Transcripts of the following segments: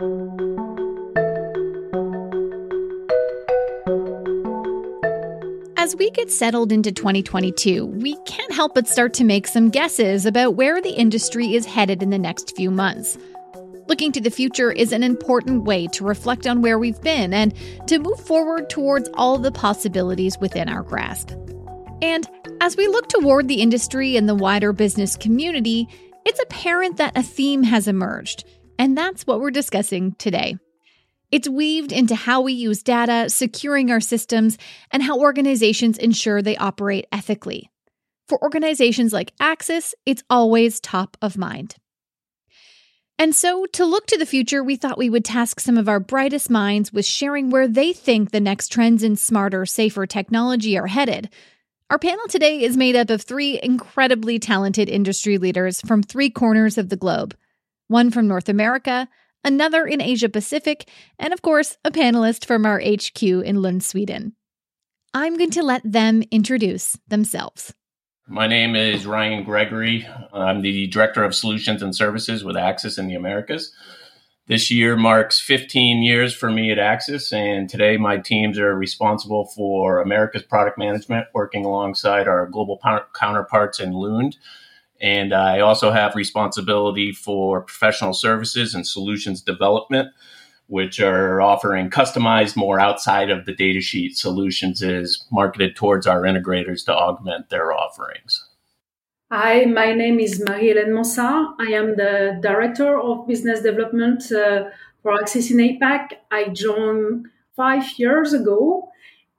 As we get settled into 2022, we can't help but start to make some guesses about where the industry is headed in the next few months. Looking to the future is an important way to reflect on where we've been and to move forward towards all the possibilities within our grasp. And as we look toward the industry and the wider business community, it's apparent that a theme has emerged, and that's what we're discussing today. It's weaved into how we use data, securing our systems, and how organizations ensure they operate ethically. For organizations like Axis, it's always top of mind. And so, to look to the future, we thought we would task some of our brightest minds with sharing where they think the next trends in smarter, safer technology are headed. Our panel today is made up of three incredibly talented industry leaders from three corners of the globe one from North America, another in Asia Pacific, and of course, a panelist from our HQ in Lund, Sweden. I'm going to let them introduce themselves. My name is Ryan Gregory. I'm the Director of Solutions and Services with Axis in the Americas. This year marks 15 years for me at Axis, and today my teams are responsible for America's product management, working alongside our global counterparts in Lund. And I also have responsibility for professional services and solutions development, which are offering customized, more outside of the datasheet solutions, is marketed towards our integrators to augment their offerings. Hi, my name is Marie-Hélène Mansart. I am the Director of Business Development uh, for Axis in APAC. I joined five years ago,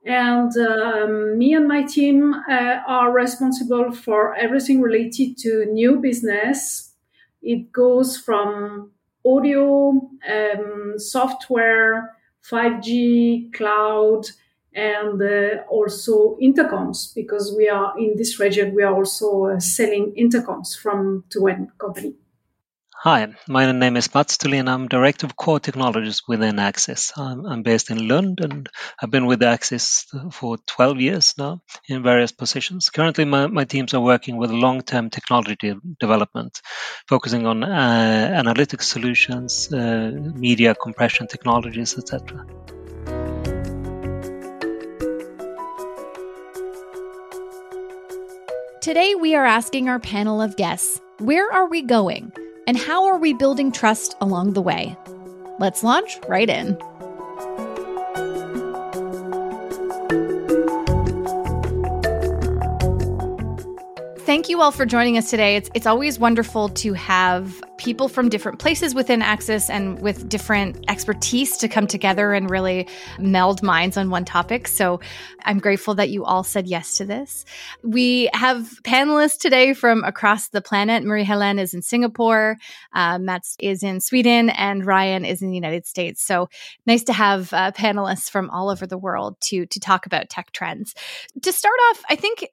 and um, me and my team uh, are responsible for everything related to new business. It goes from audio, um, software, 5G, cloud, and uh, also intercoms because we are in this region. We are also uh, selling intercoms from 2N company. Hi, my name is Mats Thulin. I'm Director of Core Technologies within Axis. I'm, I'm, based in Lund I've been with Axis for 12 years now in various positions. Currently, my, my teams are working with long term technology development, focusing on uh, analytics solutions, uh, media compression technologies, etc. Today, we are asking our panel of guests where are we going? And how are we building trust along the way? Let's launch right in. Thank you all for joining us today. It's it's always wonderful to have people from different places within Axis and with different expertise to come together and really meld minds on one topic. So I'm grateful that you all said yes to this. We have panelists today from across the planet. Marie Helene is in Singapore, uh, is in Sweden, and Ryan is in the United States. So nice to have uh, panelists from all over the world to to talk about tech trends. To start off, I think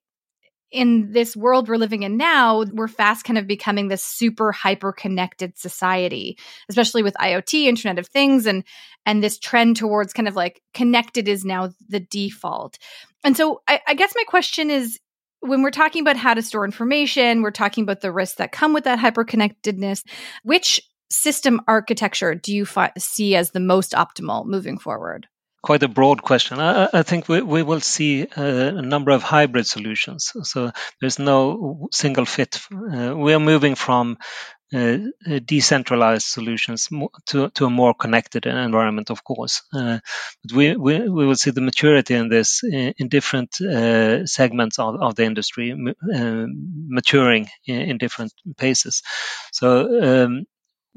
in this world we're living in now, we're fast kind of becoming this super hyper connected society, especially with IoT, Internet of Things, and and this trend towards kind of like connected is now the default. And so I, I guess my question is when we're talking about how to store information, we're talking about the risks that come with that hyper connectedness. Which system architecture do you fi- see as the most optimal moving forward? Quite a broad question. I, I think we, we will see a, a, number of hybrid solutions. So there's no single fit. Uh, we are moving from uh, decentralized solutions to, to a more connected environment, of course. Uh, but we, we, we will see the maturity in this in, in different uh, segments of, of the industry uh, maturing in, in, different paces. So um,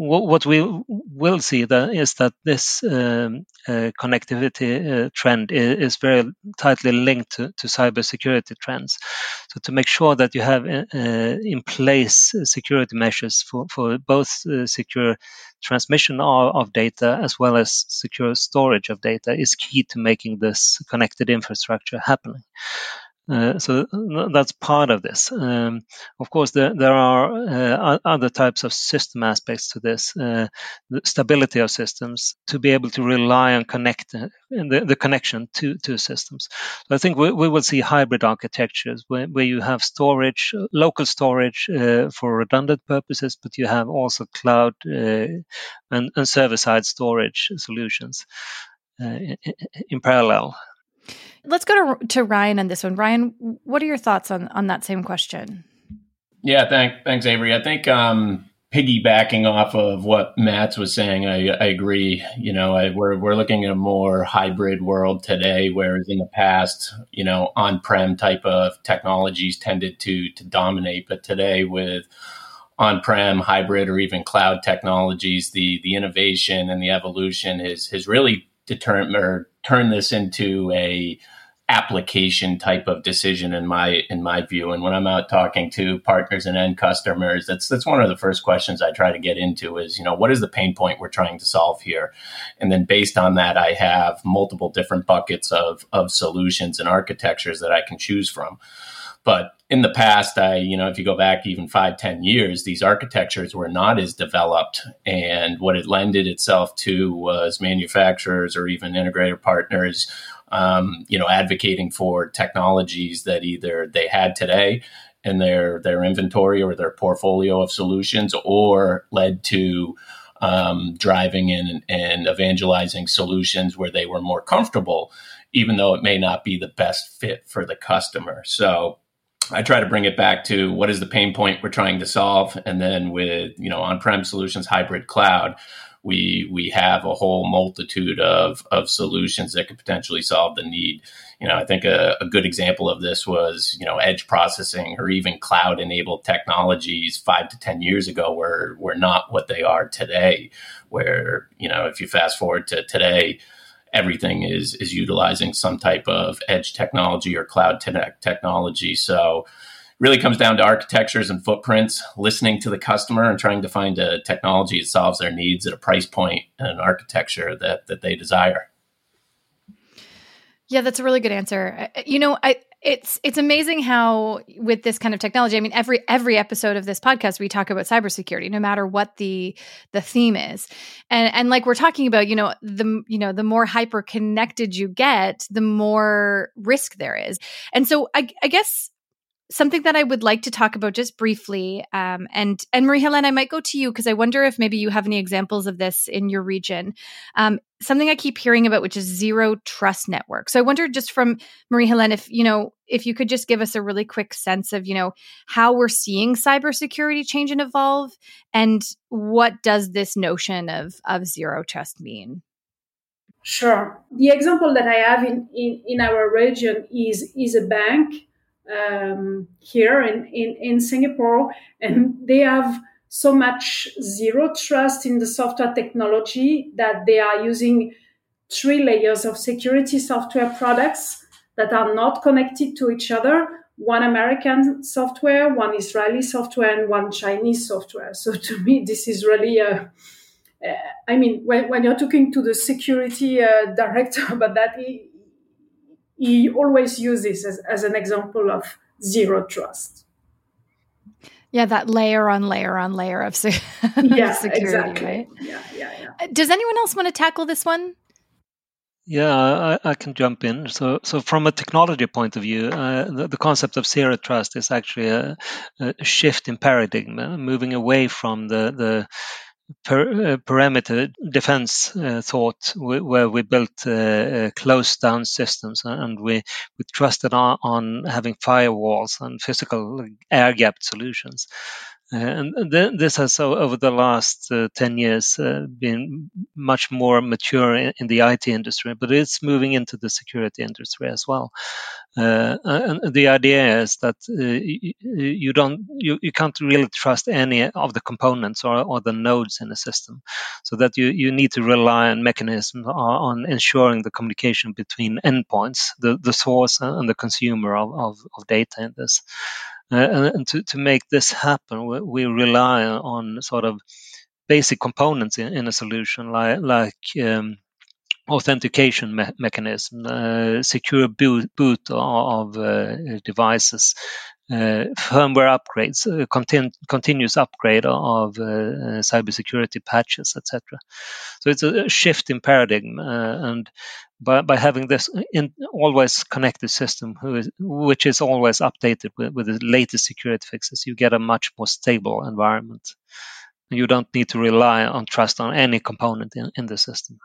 what we will see that is that this um, uh, connectivity uh, trend is, very tightly linked to, to cybersecurity trends. So to make sure that you have uh, in place security measures for, for both uh, secure transmission of, of, data as well as secure storage of data is key to making this connected infrastructure happening. Uh, so that's part of this. Um, of course, there, there are uh, other types of system aspects to this. Uh, the stability of systems to be able to rely on connect uh, the, the connection to, to systems. So I think we, we will see hybrid architectures where, where you have storage, local storage uh, for redundant purposes, but you have also cloud and, and server side storage solutions in, in parallel. Let's go to, to Ryan on this one. Ryan, what are your thoughts on, on that same question? Yeah, thank, thanks, Avery. I think um, piggybacking off of what Mats was saying, I, I agree. You know, I, we're we're looking at a more hybrid world today, whereas in the past, you know, on-prem type of technologies tended to to dominate. But today, with on-prem, hybrid, or even cloud technologies, the the innovation and the evolution has has really determined or turned this into a application type of decision in my in my view. And when i'm out talking to partners and end customers that's that's one of the first questions i try to get into is you know what is the pain point we're trying to solve here? And then based on that i have multiple different buckets of of solutions and architectures that i can choose from but in the past, I, you know, if you go back even five, ten years, these architectures were not as developed. And what it lended itself to was manufacturers or even integrator partners, um, you know, advocating for technologies that either they had today in their their inventory or their portfolio of solutions, or led to um, driving in and evangelizing solutions where they were more comfortable, even though it may not be the best fit for the customer. So I try to bring it back to what is the pain point we're trying to solve, and then with you know on-prem solutions, hybrid cloud, we we have a whole multitude of of solutions that could potentially solve the need. You know, I think a, a good example of this was you know edge processing or even cloud-enabled technologies five to ten years ago were were not what they are today. Where you know if you fast forward to today everything is is utilizing some type of edge technology or cloud te- technology. So really comes down to architectures and footprints, listening to the customer and trying to find a technology that solves their needs at a price point and an architecture that that they desire. Yeah, that's a really good answer. Uh, you know, I it's it's amazing how with this kind of technology, I mean every every episode of this podcast we talk about cybersecurity no matter what the the theme is. And and like we're talking about, you know, the you know, the more hyper connected you get, the more risk there is. And so I I guess something that I would like to talk about just briefly, um, and and Marie Helene, I might go to you because I wonder if maybe you have any examples of this in your region. Um, something I keep hearing about, which is zero trust network. So I wonder, just from Marie Helene, if you know, if you could just give us a really quick sense of you know how we're seeing cybersecurity change and evolve, and what does this notion of of zero trust mean? Sure. The example that I have in, in, in our region is is a bank um, here in, in, in Singapore, and they have so much zero trust in the software technology that they are using three layers of security software products that are not connected to each other one American software, one Israeli software, and one Chinese software. So to me, this is really a uh, I mean, when, when you're talking to the security uh, director about that, he always uses as, as an example of zero trust. Yeah, that layer on layer on layer of, se- yeah, security, exactly. right? Yeah, yeah, yeah. Uh, does anyone else want to tackle this one? Yeah, I, I, can jump in. So, so from a technology point of view, uh, the, the, concept of zero trust is actually a, a shift in paradigm, uh, moving away from the the per, uh, perimeter defense uh, thought, where we built uh, closed down systems and we, we trusted on, on having firewalls and physical air gapped solutions. And th- this has, over the last uh, 10 years, uh, been much more mature in, in, the IT industry, but it's moving into the security industry as well. Uh, and the idea is that you, you, don't, you, you can't really trust any of the components or, or the nodes in a system, so that you, you need to rely on mechanisms on, ensuring the communication between endpoints, the, the source and the consumer of, of, of data in this. Uh, and, and to, to make this happen, we, we, rely on sort of basic components in, in a solution, like, like um, authentication me- mechanism, uh, secure boot, boot of uh, devices, firmware upgrades, uh, contin- continuous upgrade of uh, cybersecurity patches, etc. So it's a shift in paradigm, and by, by having this in always connected system, which is always updated with, with the latest security fixes, you get a much more stable environment. You don't need to rely on trust on any component in, in the system.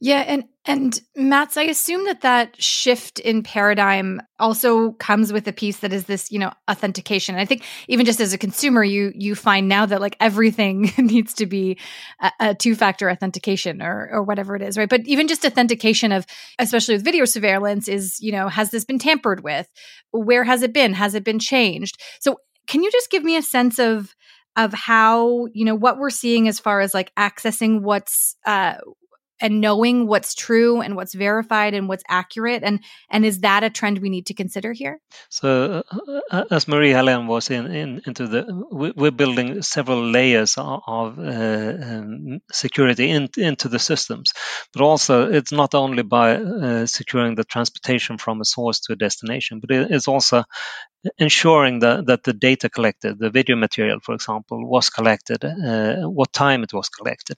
Yeah, and and Mats, I assume that that shift in paradigm also comes with a piece that is this, you know, authentication. And I think even just as a consumer, you you find now that like everything needs to be a, a two factor authentication or or whatever it is, right? But even just authentication of, especially with video surveillance, is you know, has this been tampered with? Where has it been? Has it been changed? So can you just give me a sense of of how you know what we're seeing as far as like accessing what's uh, and knowing what's true and what's verified and what's accurate and and is that a trend we need to consider here? So uh, uh as marie helene was in, in into the we're building several layers of uh, um, security in, into the systems. But also it's not only by uh, securing the transportation from a source to a destination but it's also ensuring that, the data collected, the video material, for example, was collected, uh, what time it was collected.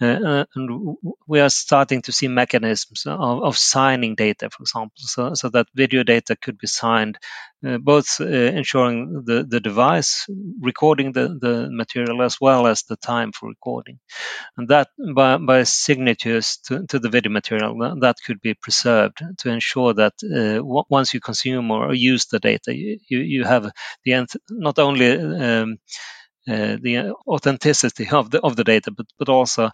Uh, uh and we are starting to see mechanisms of, of, signing data, for example, so, so that video data could be signed uh, both uh, ensuring the, the device recording the, the material as well as the time for recording. And that by, by signatures to, to the video material, that, that could be preserved to ensure that uh, once you consume or use the data, you, you have the not only um, uh, the authenticity of the of the data, but but also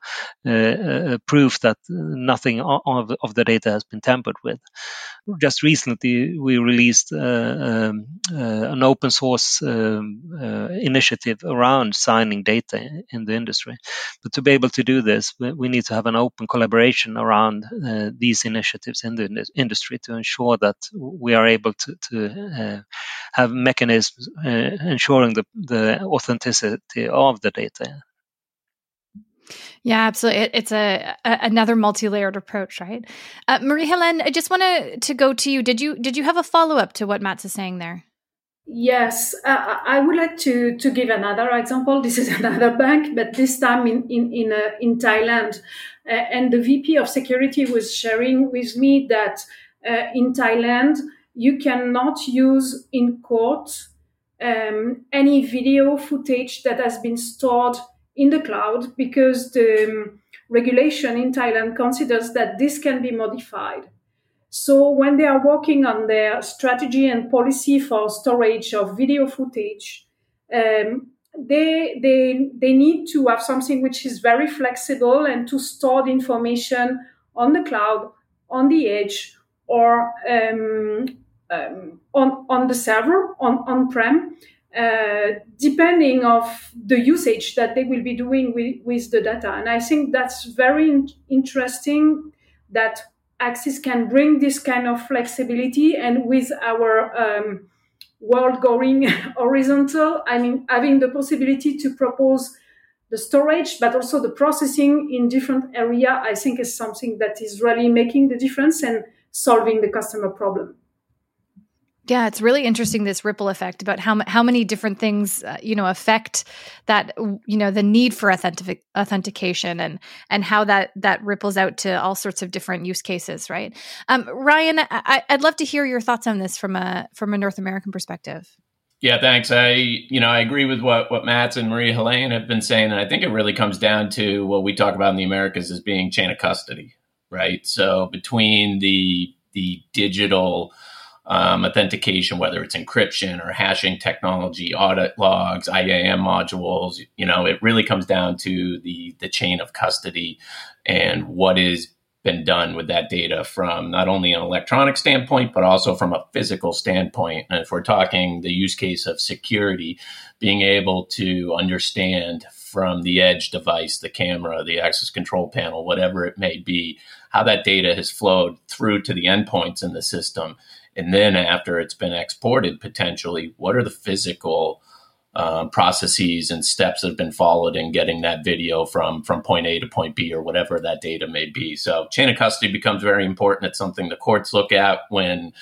uh, uh, proof that nothing of, of the data has been tampered with. Just recently, we released uh, um, uh, an open source um, uh, initiative around signing data in the industry. But to be able to do this, we, we need to have an open collaboration around these initiatives in the industry to ensure that we are able to, to have mechanisms ensuring the, the authenticity of the data. Yeah, absolutely. It, it's a, a, another multi-layered approach, right? Uh, Marie Helene, I just want to go to you. Did you did you have a follow up to what Mats is saying there? Yes, uh, I would like to to give another example. This is another bank, but this time in in in, uh, in Thailand, uh, and the VP of security was sharing with me that uh, in Thailand you cannot use in court um, any video footage that has been stored in the cloud because the um, regulation in Thailand considers that this can be modified. So when they are working on their strategy and policy for storage of video footage, um, they, they, they need to have something which is very flexible and to store the information on the cloud, on the edge, or um, um, on, on the server, on, on-prem, uh, depending of the usage that they will be doing with, with the data. And I think that's very in- interesting that Axis can bring this kind of flexibility and with our um, world going horizontal, I mean, having the possibility to propose the storage, but also the processing in different area, I think is something that is really making the difference and solving the customer problem. Yeah, it's really interesting this ripple effect about how how many different things uh, you know affect that you know the need for authentic- authentication and and how that that ripples out to all sorts of different use cases, right? Um, Ryan, I, would love to hear your thoughts on this from a from a North American perspective. Yeah, thanks. I you know I agree with what what Mats and Marie Helene have been saying, and I think it really comes down to what we talk about in the Americas as being chain of custody, right? So between the the digital um, authentication, whether it's encryption or hashing technology, audit logs, IAM modules. You know, it really comes down to the the chain of custody and what is been done with that data from not only an electronic standpoint, but also from a physical standpoint. And if we're talking the use case of security, being able to understand from the edge device, the camera, the access control panel, whatever it may be, how that data has flowed through to the endpoints in the system and then after it's been exported potentially what are the physical um, processes and steps that have been followed in getting that video from from point A to point B or whatever that data may be. So chain of custody becomes very important. It's something the courts look at when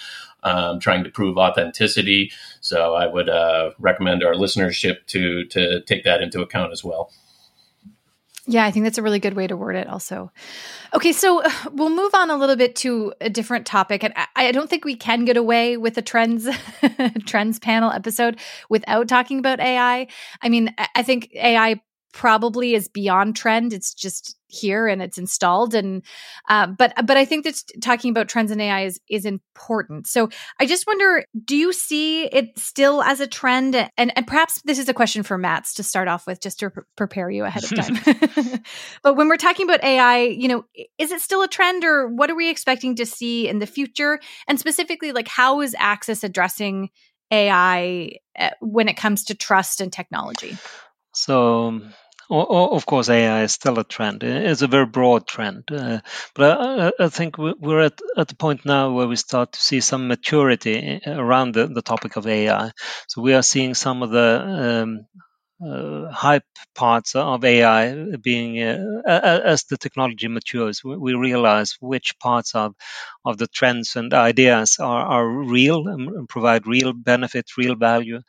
um, trying to prove authenticity. So I would uh, recommend our listenership to to take that into account as well. Yeah, I think that's a really good way to word it, also. Okay, so uh, we'll move on a little bit to a different topic, and I, I don't think we can get away with a trends trends panel episode without talking about AI. I mean, I think AI probably is beyond trend. It's just here and it's installed. And uh, but but I think that talking about trends in AI is is important. So I just wonder, do you see it still as a trend? And and perhaps this is a question for Mats to start off with, just to pre- prepare you ahead of time. but when we're talking about AI, you know, is it still a trend, or what are we expecting to see in the future? And specifically, like how is Axis addressing AI uh, when it comes to trust and technology? So of course, AI is still a trend. It's a very broad trend, uh, but I, I, think we're at, at the point now where we start to see some maturity around the, the topic of AI. So we are seeing some of the um, uh, hype parts of AI being uh, as the technology matures, we realize which parts of of the trends and ideas are, are real and provide real benefit, real value,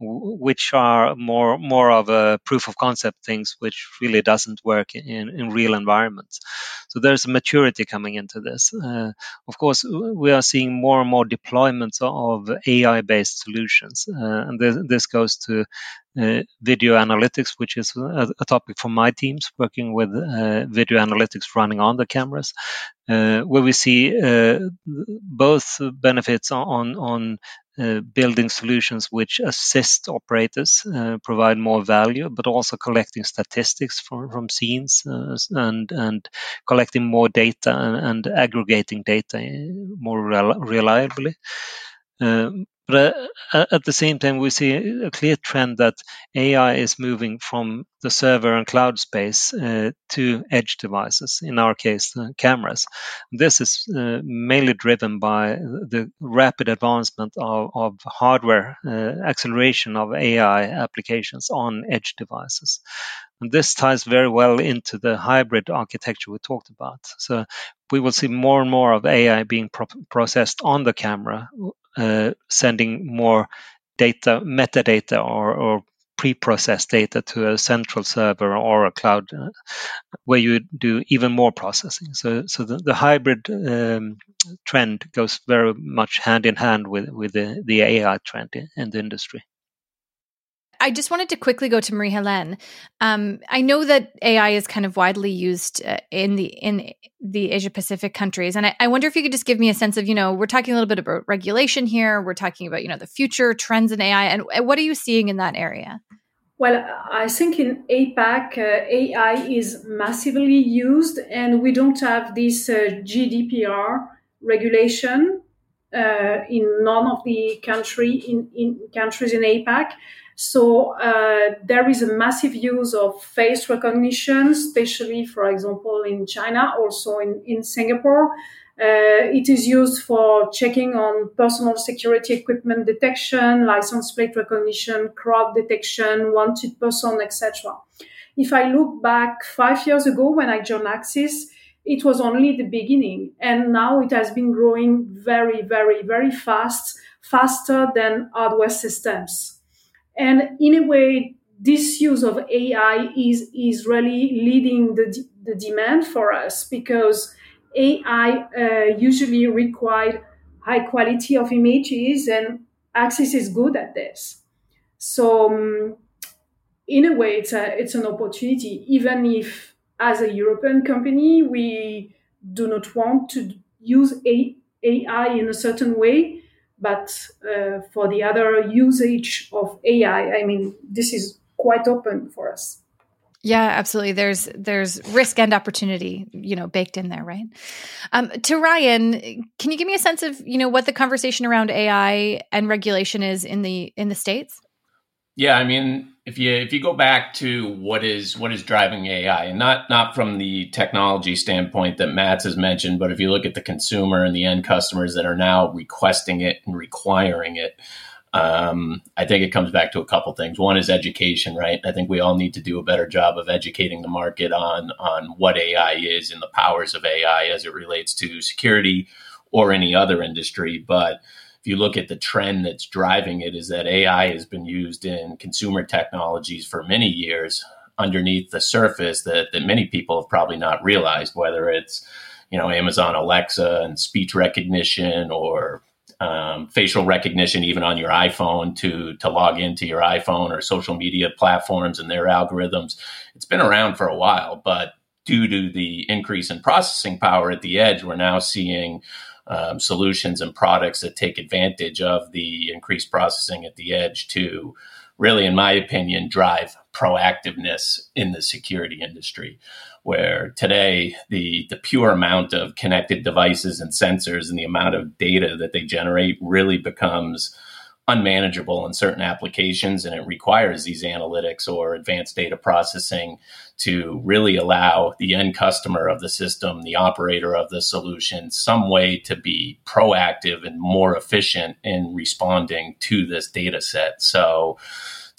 which are more more of a proof of concept things, which really doesn't work in, in real environments. So there's a maturity coming into this. Uh, of course, we are seeing more and more deployments of AI-based solutions, uh, and this, this goes to video analytics, which is a, a, topic for my teams working with uh, video analytics running on the cameras, uh, where we see uh, both benefits on on uh, building solutions which assist operators, uh, provide more value, but also collecting statistics from, from scenes and and collecting more data and, and aggregating data more reliably. Um, but uh, at the same time, we see a clear trend that AI is moving from the server and cloud space uh, to edge devices, in our case, uh, cameras. This is uh, mainly driven by the rapid advancement of, of hardware, uh, acceleration of AI applications on edge devices. And this ties very well into the hybrid architecture we talked about. So we will see more and more of AI being pro- processed on the camera uh, sending more data, metadata, or, or pre-processed data to a central server or a cloud uh, where you do even more processing. So, so the, the hybrid um, trend goes very much hand in hand with, with the, the AI trend in, in the industry. I just wanted to quickly go to Marie Helene. Um, I know that AI is kind of widely used uh, in the in the Asia Pacific countries, and I, I, wonder if you could just give me a sense of you know we're talking a little bit about regulation here. We're talking about you know the future trends in AI, and what are you seeing in that area? Well, I think in APAC, uh, AI is massively used, and we don't have this uh, GDPR regulation uh, in none of the country in, in countries in APAC. So uh, there is a massive use of face recognition, especially, for example, in China, also in, in Singapore. Uh, it is used for checking on personal security equipment detection, license plate recognition, crowd detection, wanted person, etc. If I look back five years ago when I joined Axis, it was only the beginning, and now it has been growing very, very, very fast, faster than hardware systems. And in a way, this use of AI is, is really leading the, the demand for us because AI uh, usually require high quality of images and Axis is good at this. So um, in a way, it's, a, it's an opportunity, even if as a European company, we do not want to use AI in a certain way but uh, for the other usage of AI, I mean, this is quite open for us. Yeah, absolutely. There's there's risk and opportunity, you know, baked in there, right? Um, to Ryan, can you give me a sense of you know what the conversation around AI and regulation is in the in the states? Yeah, I mean, if you if you go back to what is what is driving AI, and not not from the technology standpoint that Mats has mentioned, but if you look at the consumer and the end customers that are now requesting it and requiring it, Um, I think it comes back to a couple things. One is education, right? I think we all need to do a better job of educating the market on on what AI is and the powers of AI as it relates to security or any other industry. But if you look at the trend that's driving it, is that AI has been used in consumer technologies for many years underneath the surface that, that many people have probably not realized, whether it's you know Amazon Alexa and speech recognition or um, facial recognition even on your iphone to to log into your iphone or social media platforms and their algorithms. It's been around for a while but due to the increase in processing power at the edge we're now seeing um, solutions and products that take advantage of the increased processing at the edge to really in my opinion drive proactiveness in the security industry where today the the pure amount of connected devices and sensors and the amount of data that they generate really becomes unmanageable in certain applications and it requires these analytics or advanced data processing to really allow the end customer of the system the operator of the solution some way to be proactive and more efficient in responding to this data set so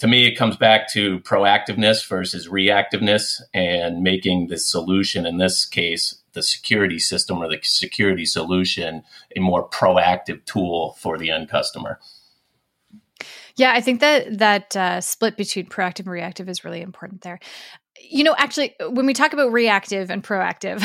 to me, it comes back to proactiveness versus reactiveness and making the solution, in this case, the security system or the security solution, a more proactive tool for the end customer. Yeah, I think that that uh, split between proactive and reactive is really important there. You know, actually, when we talk about reactive and proactive,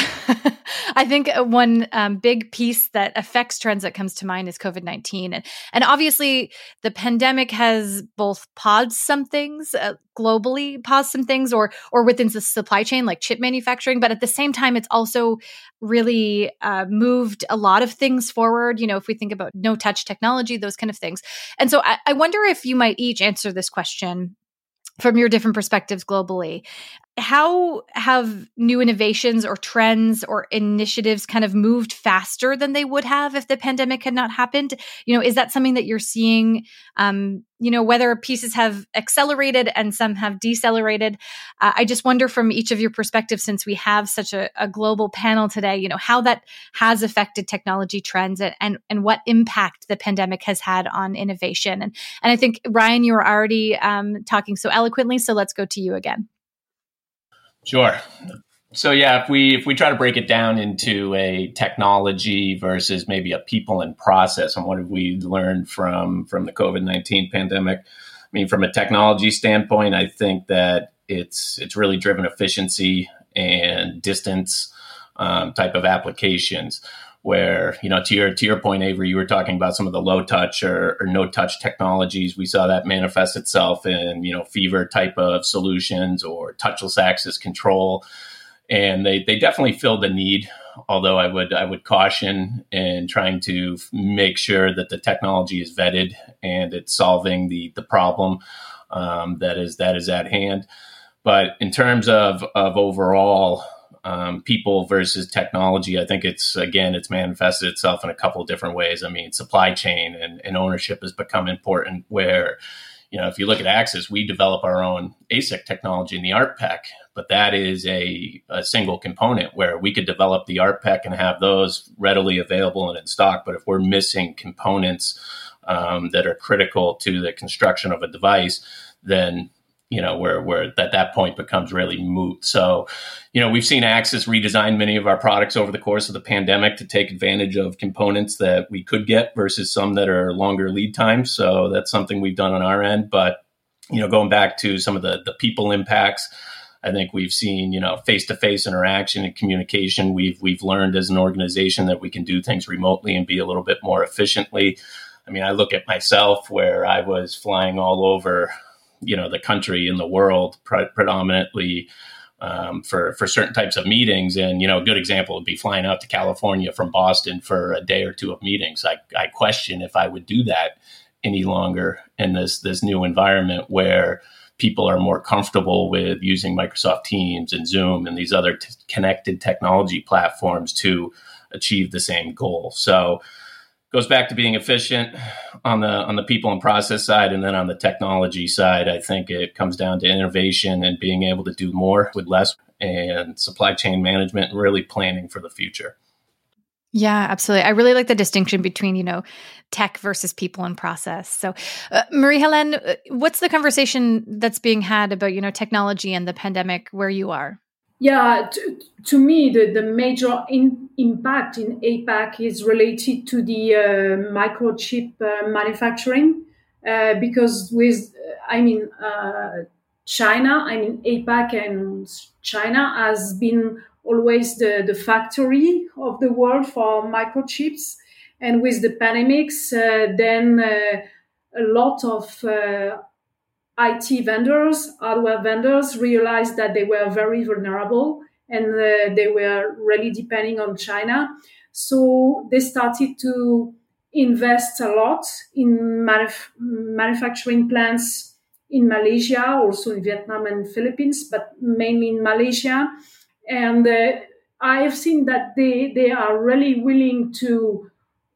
I think uh, one um, big piece that affects trends that comes to mind is COVID 19. And, and obviously, the pandemic has both paused some things, uh, globally paused some things, or, or within the supply chain, like chip manufacturing. But at the same time, it's also really uh, moved a lot of things forward. You know, if we think about no touch technology, those kind of things. And so I, I wonder if you might each answer this question from your different perspectives globally how have new innovations or trends or initiatives kind of moved faster than they would have if the pandemic had not happened? You know is that something that you're seeing? Um, you know whether pieces have accelerated and some have decelerated. Uh, i just wonder from each of your perspectives since we have such a, a, global panel today you know how that has affected technology trends and, and, and what impact the pandemic has had on innovation. And and i think ryan you were already um, talking so eloquently so let's go to you again Sure. So yeah, if we if we try to break it down into a technology versus maybe a people and process, and what have we learned from from the COVID nineteen pandemic? I mean, from a technology standpoint, I think that it's it's really driven efficiency and distance um, type of applications where you know to your to your point avery you were talking about some of the low touch or, or, no touch technologies. We saw that manifest itself in you know fever type of solutions or touchless access control. And they they definitely filled the need although i would i would caution in trying to make sure that the technology is vetted and it's solving the the problem um, that is that is at hand. But in terms of of overall um, people versus technology. I think it's again it's manifested itself in a couple of different ways. I mean, supply chain and, and ownership has become important. Where you know if you look at Axis, we develop our own ASIC technology in the ArtPEC, but that is a, a single component where we could develop the ArtPEC and have those readily available and in stock. But if we're missing components um, that are critical to the construction of a device, then you know, where where at that point becomes really moot. So, you know, we've seen Axis redesign many of our products over the course of the pandemic to take advantage of components that we could get versus some that are longer lead times. So that's something we've done on our end. But, you know, going back to some of the the people impacts, I think we've seen, you know, face to face interaction and communication. We've we've learned as an organization that we can do things remotely and be a little bit more efficiently. I mean, I look at myself where I was flying all over you know the country and the world pre- predominantly um, for for certain types of meetings. And you know, a good example would be flying out to California from Boston for a day or two of meetings. I, I question if I would do that any longer in this this new environment where people are more comfortable with using Microsoft Teams and Zoom and these other t- connected technology platforms to achieve the same goal. So goes back to being efficient on the on the people and process side and then on the technology side i think it comes down to innovation and being able to do more with less and supply chain management and really planning for the future Yeah, absolutely. I really like the distinction between, you know, tech versus people and process. So, uh, Marie Helene, uh, what's the conversation that's being had about, you know, technology and the pandemic where you are? Yeah, to, to me, the, the major in, impact in APAC is related to the uh, microchip uh, manufacturing. Uh, because with, I mean, uh, China, I mean, APAC and China has been always the, the factory of the world for microchips. And with the pandemics, uh, then uh, a lot of IT vendors, hardware vendors realized that they were very vulnerable and uh, they were really depending on China. So they started to invest a lot in manuf- manufacturing plants in Malaysia, also in Vietnam and Philippines, but mainly in Malaysia. And uh, I have seen that they, they are really willing to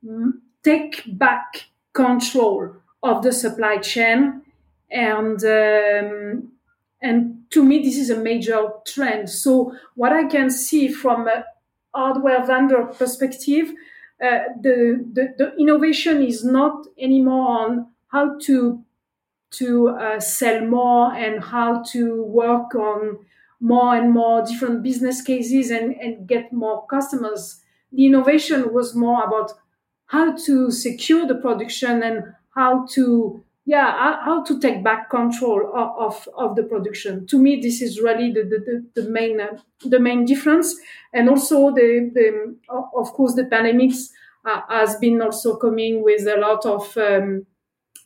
mm, take back control of the supply chain and um, and to me this is a major trend so what i can see from a hardware vendor perspective uh, the, the, the innovation is not anymore on how to to uh, sell more and how to work on more and more different business cases and, and get more customers. The innovation was more about how to secure the production and how to yeah how to take back control of, of, the production. To me this is really the, the, the main uh, the main difference. And also the, the of course the pandemics uh, has been also coming with a lot of um,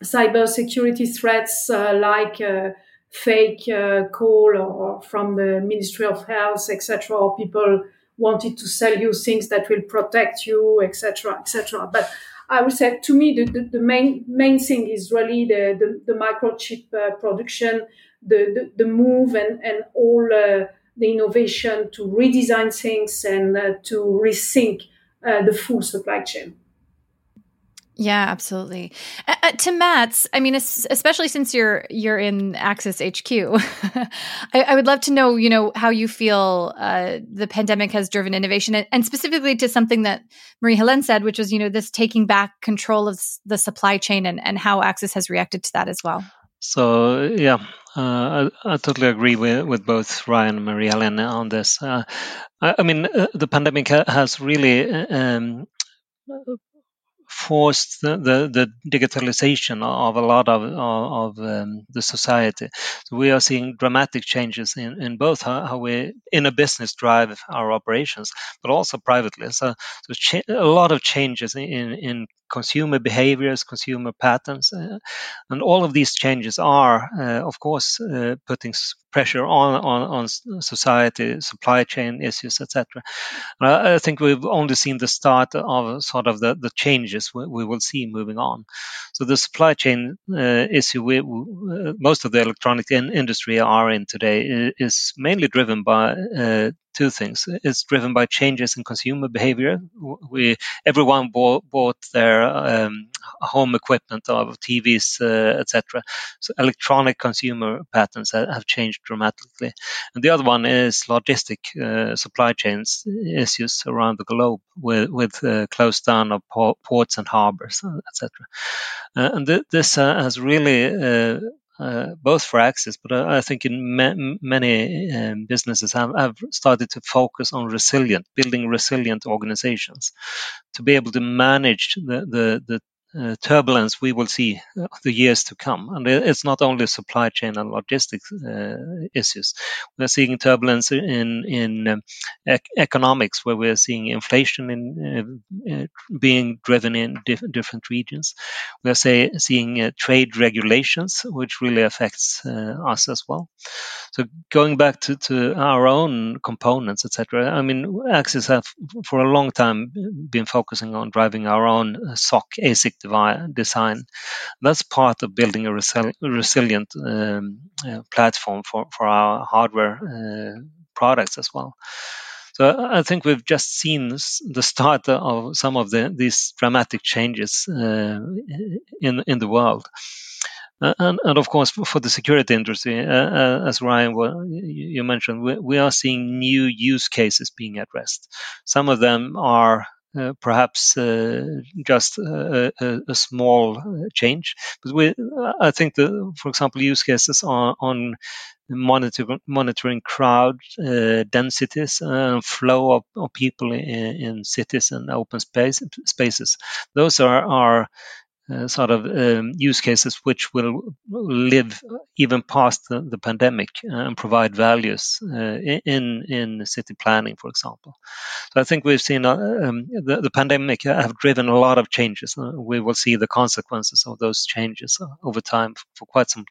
cyber security threats uh, like uh, fake uh, call or from the ministry of health etc or people wanted to sell you things that will protect you etc etc but I would say to me the, the, the, main main thing is really the the, the microchip uh, production, the, the, the move and and all uh, the innovation to redesign things and uh, to rethink uh, the full supply chain. Yeah, absolutely. Uh, uh, to Mats, I mean, especially since you're you're in Axis HQ, I, I, would love to know, you know, how you feel uh, the pandemic has driven innovation, and, and, specifically to something that Marie Helene said, which was, you know, this taking back control of the supply chain, and, and how Axis has reacted to that as well. So yeah, uh, I, I, totally agree with, with both Ryan and Marie Helene on this. Uh, I, I, mean, uh, the pandemic ha- has really um, forced the, the, the, digitalization of a lot of, of, um, the society. So we are seeing dramatic changes in, in both how, how, we in a business drive our operations, but also privately. So, so cha- a lot of changes in, in consumer behaviors, consumer patterns, uh, and all of these changes are, uh, of course, uh, putting pressure on, on, on society, supply chain issues, etc. I, think we've only seen the start of sort of the, the changes we, we will see moving on. So the supply chain uh, issue, we, we, most of the electronic in industry are in today is mainly driven by uh, two things. It's driven by changes in consumer behavior. We everyone bought, bought their um, home equipment of TVs, uh, etc. So electronic consumer patterns have changed dramatically. And the other one is logistic uh, supply chains issues around the globe with, with uh, closed down of ports and harbors, etc. Uh, and th- this uh, has really uh, both for Axis, but I, think in ma- many um, businesses have, have started to focus on resilient, building resilient organizations to be able to manage the, the, the turbulence we will see uh, the years to come. And it's not only supply chain and logistics uh, issues. We're seeing turbulence in in um, ec- economics, where we're seeing inflation in uh, uh being driven in diff- different regions. We're say, seeing uh, trade regulations, which really affects us as well. So going back to, to our own components, etc. I mean, Axis have for a long time been focusing on driving our own SoC ASIC design. That's part of building a resil- resilient um, uh, platform for, for our hardware uh, products as well. So I think we've just seen the start of some of the, these dramatic changes uh, in in the world. Uh, and, and, of course, for the security industry, uh, uh, as Ryan you mentioned, we, we, are seeing new use cases being addressed. Some of them are uh, perhaps uh, just a, a, a, small change. But we, I think the, for example, use cases on, on monitor, monitoring crowd uh, densities and flow of, of people in, in, cities and open space, spaces. Those are, are uh, sort of um, use cases which will live even past the, the pandemic and provide values uh, in in city planning, for example. So I think we've seen uh, um, the, the pandemic have driven a lot of changes. Uh, we will see the consequences of those changes uh, over time for quite some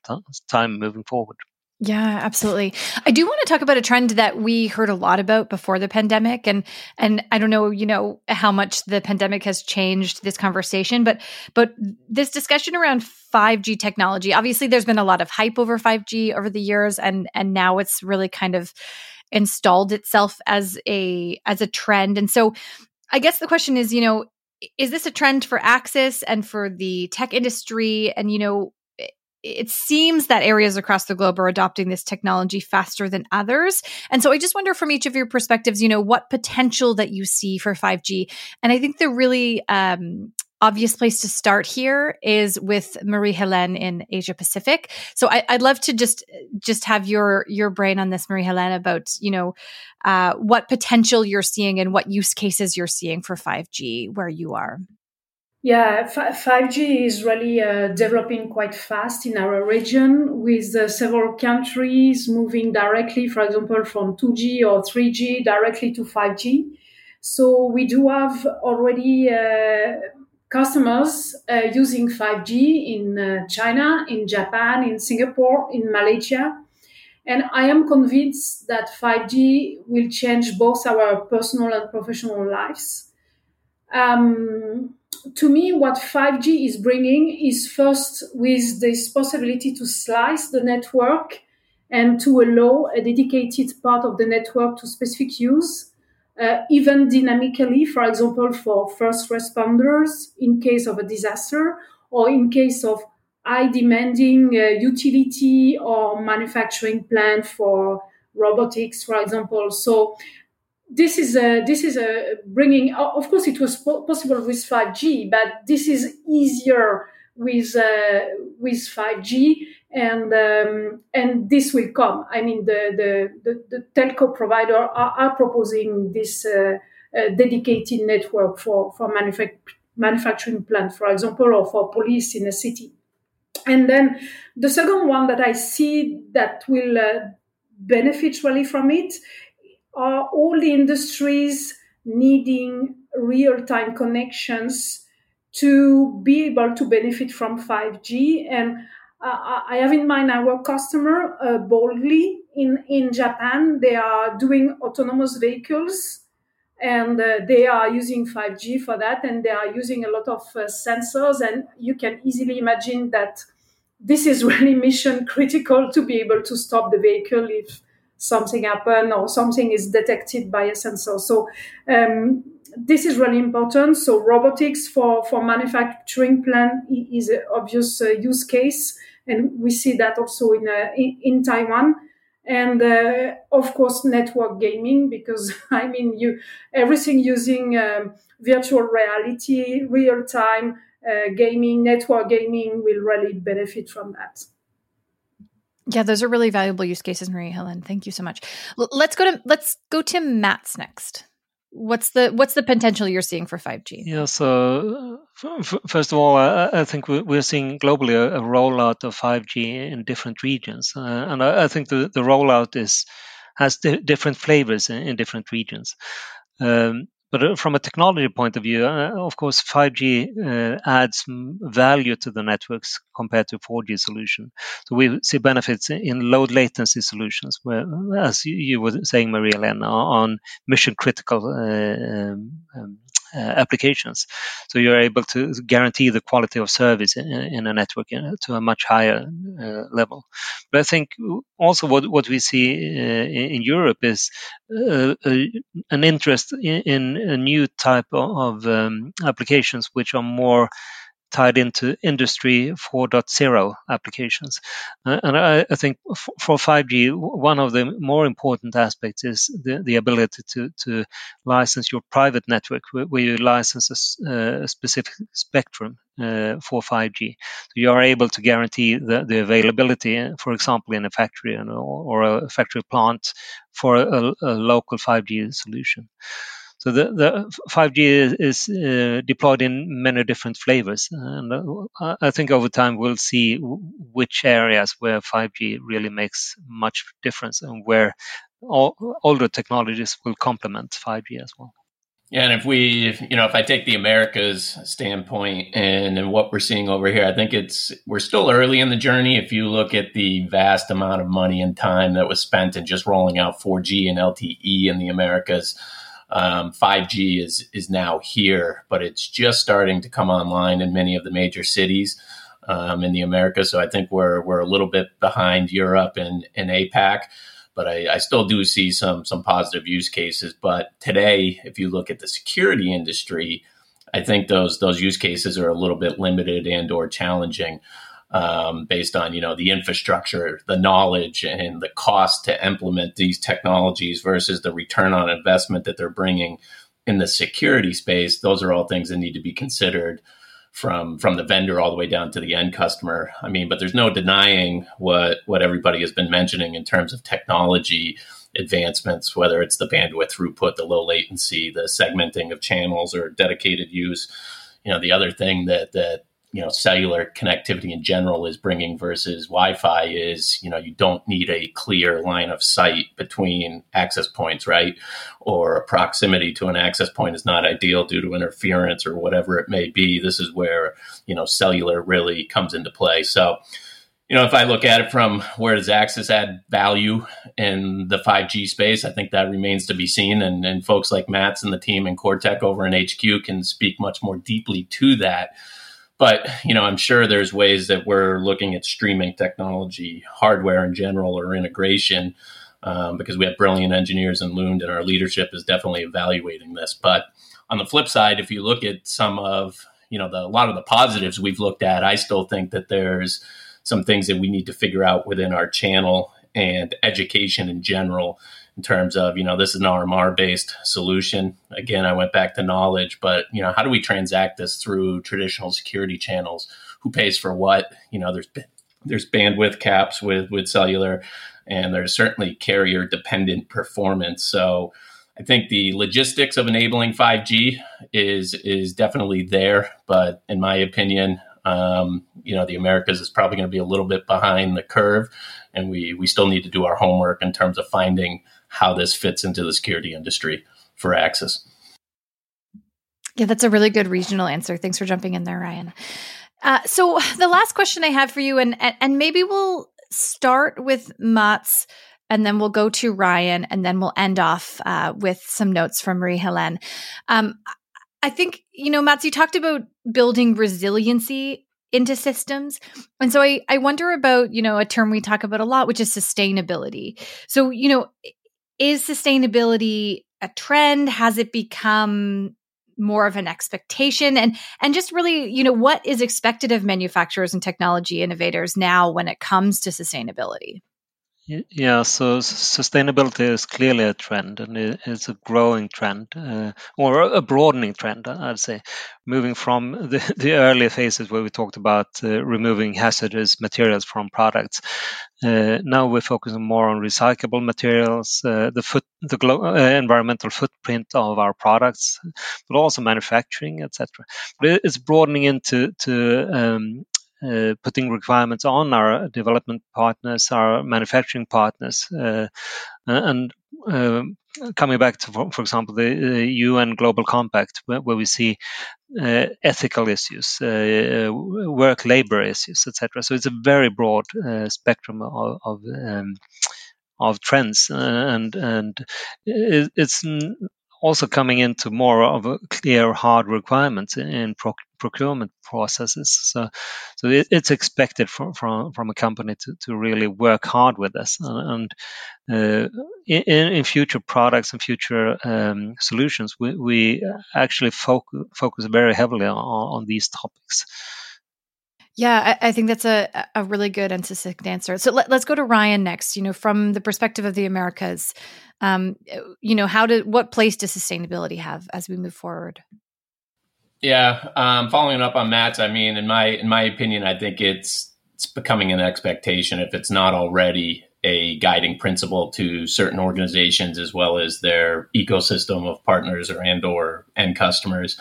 time moving forward. Yeah, absolutely. I do want to talk about a trend that we heard a lot about before the pandemic and and I don't know, you know, how much the pandemic has changed this conversation, but but this discussion around 5G technology. Obviously there's been a lot of hype over 5G over the years and and now it's really kind of installed itself as a as a trend. And so I guess the question is, you know, is this a trend for Axis and for the tech industry and you know it seems that areas across the globe are adopting this technology faster than others. And so I just wonder from each of your perspectives, you know, what potential that you see for 5G. And I think the really um, obvious place to start here is with Marie Helene in Asia Pacific. So I, would love to just just have your your brain on this, Marie Helene, about you know uh, what potential you're seeing and what use cases you're seeing for 5G where you are. Yeah, 5G is really uh, developing quite fast in our region with uh, several countries moving directly, for example, from 2G or 3G directly to 5G. So we do have already uh, customers uh, using 5G in uh, China, in Japan, in Singapore, in Malaysia. And I am convinced that 5G will change both our personal and professional lives. Um, to me, what 5G is bringing is first with this possibility to slice the network and to allow a dedicated part of the network to specific use, uh, even dynamically, for example, for first responders in case of a disaster or in case of high demanding uh, utility or manufacturing plant for robotics, for example. So this is a, this is a bringing. Of course, it was possible with 5G, but this is easier with uh, with 5G, and um, and this will come. I mean, the the, the, the telco provider are, are proposing this uh, uh, dedicated network for for manufac- manufacturing plant, for example, or for police in a city. And then the second one that I see that will uh, benefit really from it are all the industries needing real-time connections to be able to benefit from 5G. And uh, I have in mind our customer uh, BOLDLY in, in Japan. They are doing autonomous vehicles and uh, they are using 5G for that. And they are using a lot of uh, sensors. And you can easily imagine that this is really mission critical to be able to stop the vehicle if something happen or something is detected by a sensor. So um, this is really important. So robotics for, for manufacturing plant is an obvious uh, use case. And we see that also in, uh, in, in, Taiwan. And uh, of course, network gaming, because I mean, you everything using um, virtual reality, real time uh, gaming, network gaming will really benefit from that. Yeah, those are really valuable use cases, Marie Helene. Thank you so much. L- let's go to let's go to Mats next. What's the what's the potential you're seeing for 5G? Yeah, so f- first of all, I, I think we're seeing globally a, a, rollout of 5G in different regions, uh, and I, I, think the, the rollout is has di- different flavors in, in different regions. Um, but uh, from a technology point of view, uh, of course, 5G uh, adds value to the networks compared to 4G solution. So we see benefits in low latency solutions, where, as you were saying, Marie Helene, on mission critical uh, um, um applications. So you're able to guarantee the quality of service in, in a network to a much higher uh, level. But I think also what, what we see uh, in Europe is an interest in, in, a new type of, um, applications which are more tied into industry 4.0 applications. Uh, and I, I think f- for 5G, one of the more important aspects is the, the ability to, to license your private network, where, where you license a, a specific spectrum uh, for 5G. So you are able to guarantee the, the availability, for example, in a factory or, or a factory plant for a, a local 5G solution. So the, the 5G is, is uh, deployed in many different flavors, and uh, I think over time we'll see which areas where 5G really makes much difference and where all, older technologies will complement 5G as well. Yeah, and if we, if, you know, if I take the Americas standpoint and, and what we're seeing over here, I think it's we're still early in the journey. If you look at the vast amount of money and time that was spent in just rolling out 4G and LTE in the Americas, um, 5G is is now here, but it's just starting to come online in many of the major cities um, in the Americas. So I think we're we're a little bit behind Europe and, and APAC, but I, I still do see some some positive use cases. But today, if you look at the security industry, I think those those use cases are a little bit limited and or challenging um, based on you know the infrastructure, the knowledge, and the cost to implement these technologies versus the return on investment that they're bringing in the security space. Those are all things that need to be considered from from the vendor all the way down to the end customer. I mean, but there's no denying what what everybody has been mentioning in terms of technology advancements, whether it's the bandwidth throughput, the low latency, the segmenting of channels, or dedicated use. You know, the other thing that that you know cellular connectivity in general is bringing versus Wi-Fi is you know you don't need a clear line of sight between access points, right? Or a proximity to an access point is not ideal due to interference or whatever it may be. This is where you know cellular really comes into play. So you know, if I look at it from where does Axis add value in the 5G space, I think that remains to be seen. And, and folks like Mats and the team in CoreTech over in HQ can speak much more deeply to that. But you know, I'm sure there's ways that we're looking at streaming technology, hardware in general, or integration, um, because we have brilliant engineers in Lund, and our leadership is definitely evaluating this. But on the flip side, if you look at some of you know the, a lot of the positives we've looked at, I still think that there's some things that we need to figure out within our channel and education in general in terms of you know this is an RMR based solution. Again, I went back to knowledge, but you know how do we transact this through traditional security channels? Who pays for what? You know, there's there's bandwidth caps with with cellular, and there's certainly carrier dependent performance. So I think the logistics of enabling 5G is is definitely there, but in my opinion, um, you know, the Americas is probably going to be a little bit behind the curve, and we we still need to do our homework in terms of finding how this fits into the security industry for Axis. Yeah, that's a really good regional answer. Thanks for jumping in there, Ryan. Uh, so the last question I have for you, and and maybe we'll start with Mats, and then we'll go to Ryan, and then we'll end off uh, with some notes from Marie Helene. Um, I think you know, Mats, you talked about building resiliency into systems. And so I, I wonder about, you know, a term we talk about a lot, which is sustainability. So, you know, is sustainability a trend? Has it become more of an expectation and and just really you know what is expected of manufacturers and technology innovators now when it comes to sustainability yeah, so sustainability is clearly a trend, and it's a growing trend, uh, or a broadening trend, I'd say, moving from the, the earlier phases where we talked about uh, removing hazardous materials from products. Uh, now we're focusing more on recyclable materials, uh, the foot, the glo- uh, environmental footprint of our products, but also manufacturing, etc. But it's broadening into to um, uh, putting requirements on our development partners, our manufacturing partners, uh, and uh, coming back to, for, for example, the UN Global Compact, where, where we see uh, ethical issues, uh, work labor issues, etc. So it's a very broad uh, spectrum of, of um, of trends, and and it's also coming into more of a clear hard requirements in proc- procurement processes. So, so it, it's expected from, from from a company to, to really work hard with this. And, uh, in, in future products and future um, solutions, we, we actually focus focus very heavily on, on these topics. Yeah, I, I, think that's a, a really good and succinct answer. So let, us go to Ryan next. You know, from the perspective of the Americas, um, you know, how did what place does sustainability have as we move forward? Yeah, um, following up on Mats, I mean, in my in my opinion, I think it's it's becoming an expectation if it's not already a guiding principle to certain organizations as well as their ecosystem of partners or and or end customers.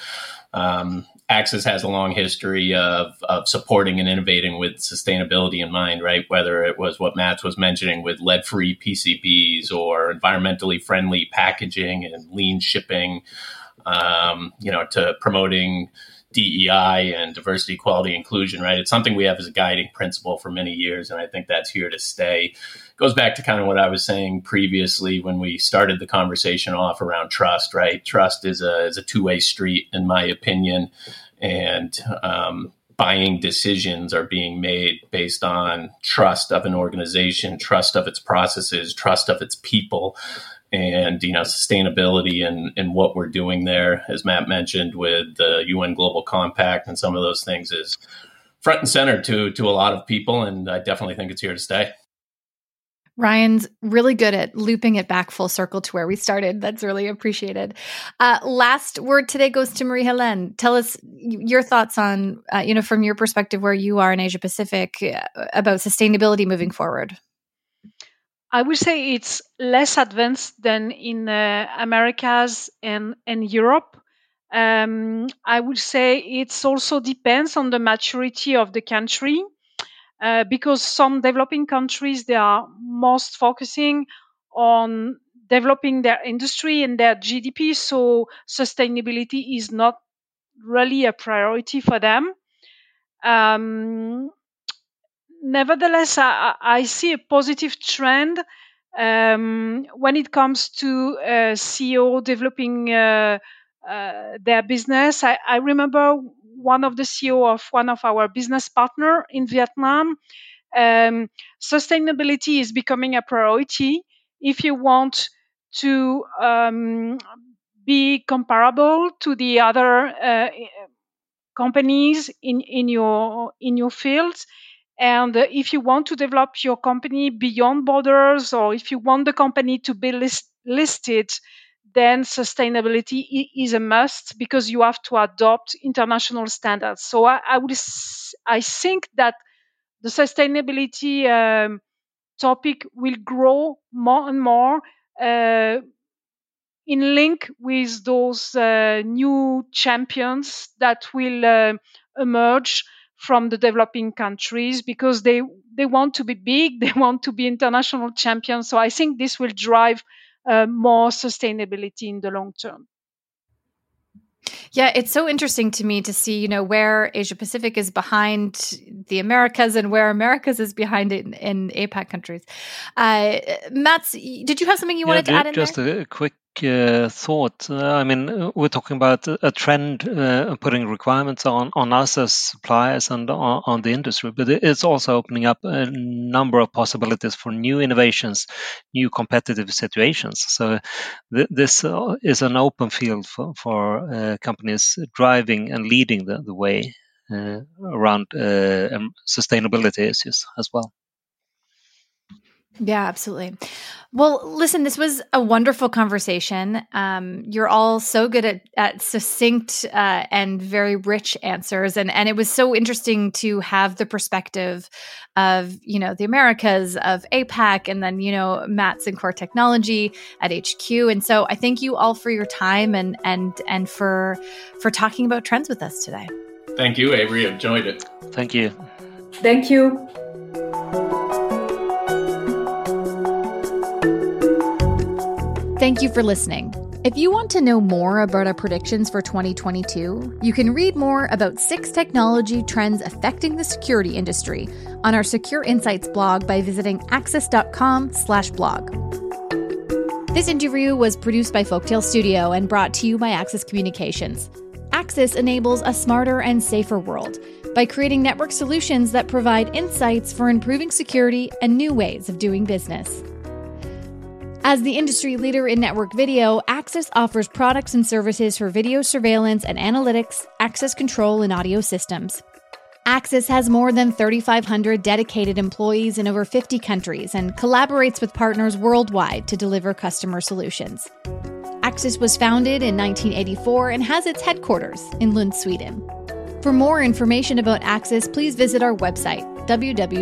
Um, Axis has a long history of, of supporting and innovating with sustainability in mind, right? Whether it was what Mats was mentioning with lead free PCBs or environmentally friendly packaging and lean shipping, um, you know, to promoting DEI and diversity, equality, inclusion, right? It's something we have as a guiding principle for many years, and I think that's here to stay. Goes back to kind of what I was saying previously when we started the conversation off around trust, right? Trust is a is a two way street, in my opinion, and um, buying decisions are being made based on trust of an organization, trust of its processes, trust of its people and you know sustainability and and what we're doing there as Mats mentioned with the un global compact and some of those things is front and center to to a lot of people and i definitely think it's here to stay Ryan's really good at looping it back full circle to where we started. That's really appreciated. Uh, last word today goes to Marie Helene. Tell us your thoughts on, uh, you know, from your perspective where you are in Asia Pacific uh, about sustainability moving forward. I would say it's less advanced than in uh, Americas and, and Europe. Um, I would say it also depends on the maturity of the country. Uh, because some developing countries they are most focusing on developing their industry and their GDP, so sustainability is not really a priority for them. Um, nevertheless, I, I, see a positive trend um, when it comes to uh, CEO developing uh, uh, their business. I, I, remember one of the CEO of one of our business partner in Vietnam. Um, sustainability is becoming a priority if you want to um, be comparable to the other uh, companies in, in your in your fields and if you want to develop your company beyond borders, or if you want the company to be list- listed, then sustainability is a must because you have to adopt international standards. So I, I would, I think that the sustainability um, topic will grow more and more uh, in link with those uh, new champions that will uh, emerge from the developing countries because they they want to be big, they want to be international champions. So I think this will drive uh, more sustainability in the long term. Yeah, it's so interesting to me to see, you know, where Asia Pacific is behind the Americas and where Americas is behind it in, in APAC countries. Uh, Mats, did you have something you yeah, wanted to add in just there? a quick uh, thought. Uh, I mean, uh, we're talking about a trend uh, putting requirements on, on us as suppliers and on, on, the industry, but it's also opening up a number of possibilities for new innovations, new competitive situations. So th- this uh, is an open field for, for uh, companies driving and leading the, the way around sustainability issues as well. Yeah, absolutely. Well, listen, this was a wonderful conversation. Um, you're all so good at, at succinct uh, and very rich answers, and and it was so interesting to have the perspective of you know the Americas, of APAC, and then you know Mats and Core Technology at HQ. And so I thank you all for your time and and and for for talking about trends with us today. Thank you, Avery. Enjoyed it. Thank you. Thank you. Thank you for listening. If you want to know more about our predictions for 2022, you can read more about six technology trends affecting the security industry on our Secure Insights blog by visiting axis.com/blog. This interview was produced by Folktale Studio and brought to you by Axis Communications. Axis enables a smarter and safer world by creating network solutions that provide insights for improving security and new ways of doing business. As the industry leader in network video, Axis offers products and services for video surveillance and analytics, access control, and audio systems. Axis has more than 3,500 dedicated employees in over 50 countries and collaborates with partners worldwide to deliver customer solutions. Axis was founded in 1984 and has its headquarters in Lund, Sweden. For more information about Axis, please visit our website, www.axis.com.